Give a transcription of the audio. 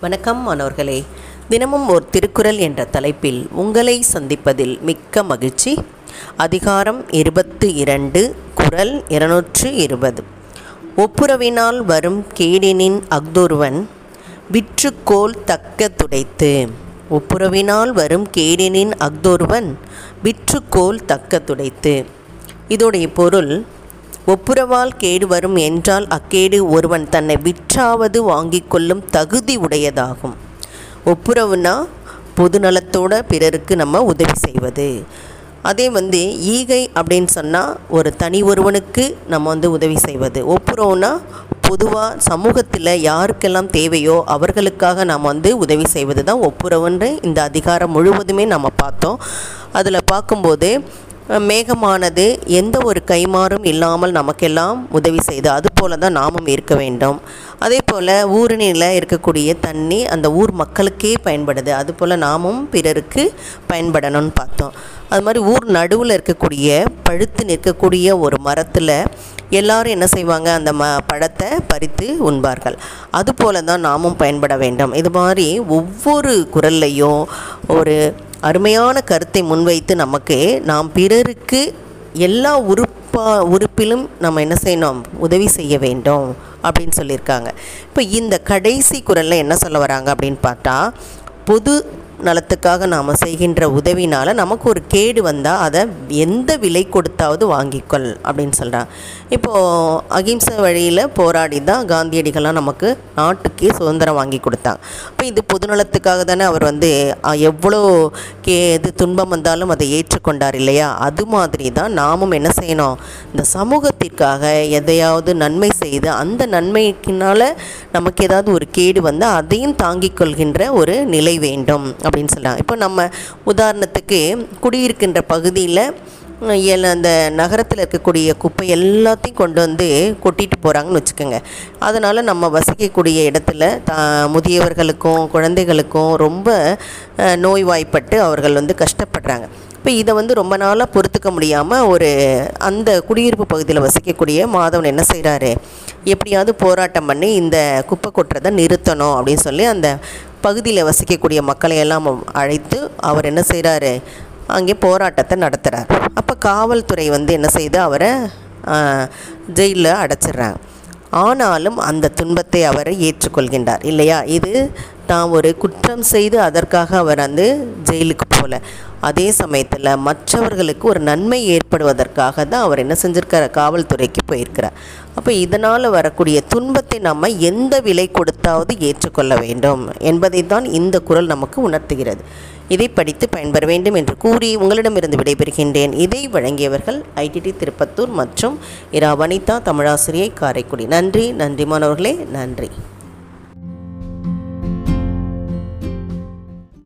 வணக்கம் மாணவர்களே. தினமும் ஒரு திருக்குறள் என்ற தலைப்பில் உங்களை சந்திப்பதில் மிக்க மகிழ்ச்சி. அதிகாரம் இருபத்து இரண்டு குரல் இருநூற்று இருபது. ஒப்புரவினால் வரும் கேடினின் அஃதொருவன் விற்றுக்கோல் தக்க துடைத்து. ஒப்புரவினால் வரும் கேடினின் அஃதொருவன் விற்றுக்கோல் தக்க துடைத்து. இதோடைய பொருள் ஒப்புரவால் கேடு வரும் என்றால் அக்கேடு ஒருவன் தன்னை விற்றாவது வாங்கி கொள்ளும் தகுதி உடையதாகும். ஒப்புரவுனா பொதுநலத்தோட பிறருக்கு நம்ம உதவி செய்வது. அதே வந்து ஈகை அப்படின்னு சொன்னால் ஒரு தனி ஒருவனுக்கு நம்ம வந்து உதவி செய்வது. ஒப்புரவுனா பொதுவாக சமூகத்தில் யாருக்கெல்லாம் தேவையோ அவர்களுக்காக நாம் வந்து உதவி செய்வது தான் ஒப்புரவுன்ற இந்த அதிகாரம் முழுவதுமே நம்ம பார்த்தோம். அதில் பார்க்கும்போது மேகமானது எந்த ஒரு கைமாறும் இல்லாமல் நமக்கெல்லாம் உதவி செய்து அதுபோல தான் நாமும் இருக்க வேண்டும். அதே போல் ஊரணியில் இருக்கக்கூடிய தண்ணி அந்த ஊர் மக்களுக்கே பயன்படுது. அதுபோல் நாமும் பிறருக்கு பயன்படணும்னு பார்த்தோம். அது மாதிரி ஊர் நடுவில் இருக்கக்கூடிய பழுத்து நிற்கக்கூடிய ஒரு மரத்தில் எல்லாரும் என்ன செய்வாங்க? அந்த ம பழத்தை பறித்து உண்பார்கள். அதுபோல தான் நாமும் பயன்பட வேண்டும். இது மாதிரி ஒவ்வொரு குரல்லையும் ஒரு அருமையான கருத்தை முன்வைத்து நமக்கு நாம் பிறருக்கு எல்லா உறுப்பா உறுப்பிலும் நம்ம என்ன செய்யணும்? உதவி செய்ய வேண்டும் அப்படின்னு சொல்லியிருக்காங்க. இப்போ இந்த கடைசி குரலில் என்ன சொல்ல வராங்க அப்படின்னு பார்த்தா பொது நலத்துக்காக நாம் செய்கின்ற உதவினால் நமக்கு ஒரு கேடு வந்தால் அதை எந்த விலை கொடுத்தாவது வாங்கிக்கொள் அப்படின்னு சொல்கிறான் இப்போது அகிம்சை வழியில் போராடி தான் காந்தியடிகள்லாம் நமக்கு நாட்டுக்கே சுதந்திரம் வாங்கி கொடுத்தாங்க. அப்போ இது பொதுநலத்துக்காக தானே அவர் வந்து எவ்வளோ கே இது துன்பம் வந்தாலும் அதை ஏற்றுக்கொண்டார் இல்லையா? அது மாதிரி தான் நாமும் என்ன செய்யணும்? இந்த சமூகத்திற்காக எதையாவது நன்மை செய்து அந்த நன்மைக்கினால் நமக்கு ஏதாவது ஒரு கேடு வந்தால் அதையும் தாங்கிக் கொள்கின்ற ஒரு நிலை வேண்டும். அப்படின்னு சொல்கிறாங்க இப்போ நம்ம உதாரணத்துக்கு குடியிருக்கின்ற பகுதியில் அந்த நகரத்தில் இருக்கக்கூடிய குப்பை எல்லாத்தையும் கொண்டு வந்து கொட்டிட்டு போகிறாங்கன்னு வச்சுக்கோங்க. அதனால் நம்ம வசிக்கக்கூடிய இடத்துல த முதியவர்களுக்கும் குழந்தைகளுக்கும் ரொம்ப நோய்வாய்ப்பட்டு அவர்கள் வந்து கஷ்டப்படுறாங்க. இப்போ இதை வந்து ரொம்ப நாளாக பொறுத்துக்க முடியாமல் ஒரு அந்த குடியிருப்பு பகுதியில் வசிக்கக்கூடிய மாதவன் என்ன செய்கிறாரு எப்படியாவது போராட்டம் பண்ணி இந்த குப்பை கொட்டுறதை நிறுத்தணும் அப்படின்னு சொல்லி அந்த பகுதியில் வசிக்கக்கூடிய மக்களை எல்லாம் அழைத்து அவர் என்ன செய்கிறாரு அங்கே போராட்டத்தை நடத்துகிறார் அப்போ காவல்துறை வந்து என்ன செய்து அவரை ஜெயிலில் அடைச்சிடுறாங்க. ஆனாலும் அந்த துன்பத்தை அவர் ஏற்றுக்கொள்கின்றார். இல்லையா? இது தான் ஒரு குற்றம் செய்து அதற்காக அவர் வந்து ஜெயிலுக்கு போகல அதே சமயத்தில் மற்றவர்களுக்கு ஒரு நன்மை ஏற்படுவதற்காக தான் அவர் என்ன செஞ்சுருக்கார்? காவல்துறைக்கு போயிருக்கிறார். அப்போ இதனால் வரக்கூடிய துன்பத்தை நம்ம எந்த விலை கொடுத்தாவது ஏற்றுக்கொள்ள வேண்டும் என்பதை தான் இந்த குரல் நமக்கு உணர்த்துகிறது. இதை படித்து பயன்பெற வேண்டும் என்று கூறி உங்களிடமிருந்து விடைபெறுகின்றேன். இதை வழங்கியவர்கள் ஐடிடி திருப்பத்தூர் மற்றும் இரா வனிதா தமிழாசிரியை காரைக்குடி. நன்றி நன்றி மாணவர்களே நன்றி.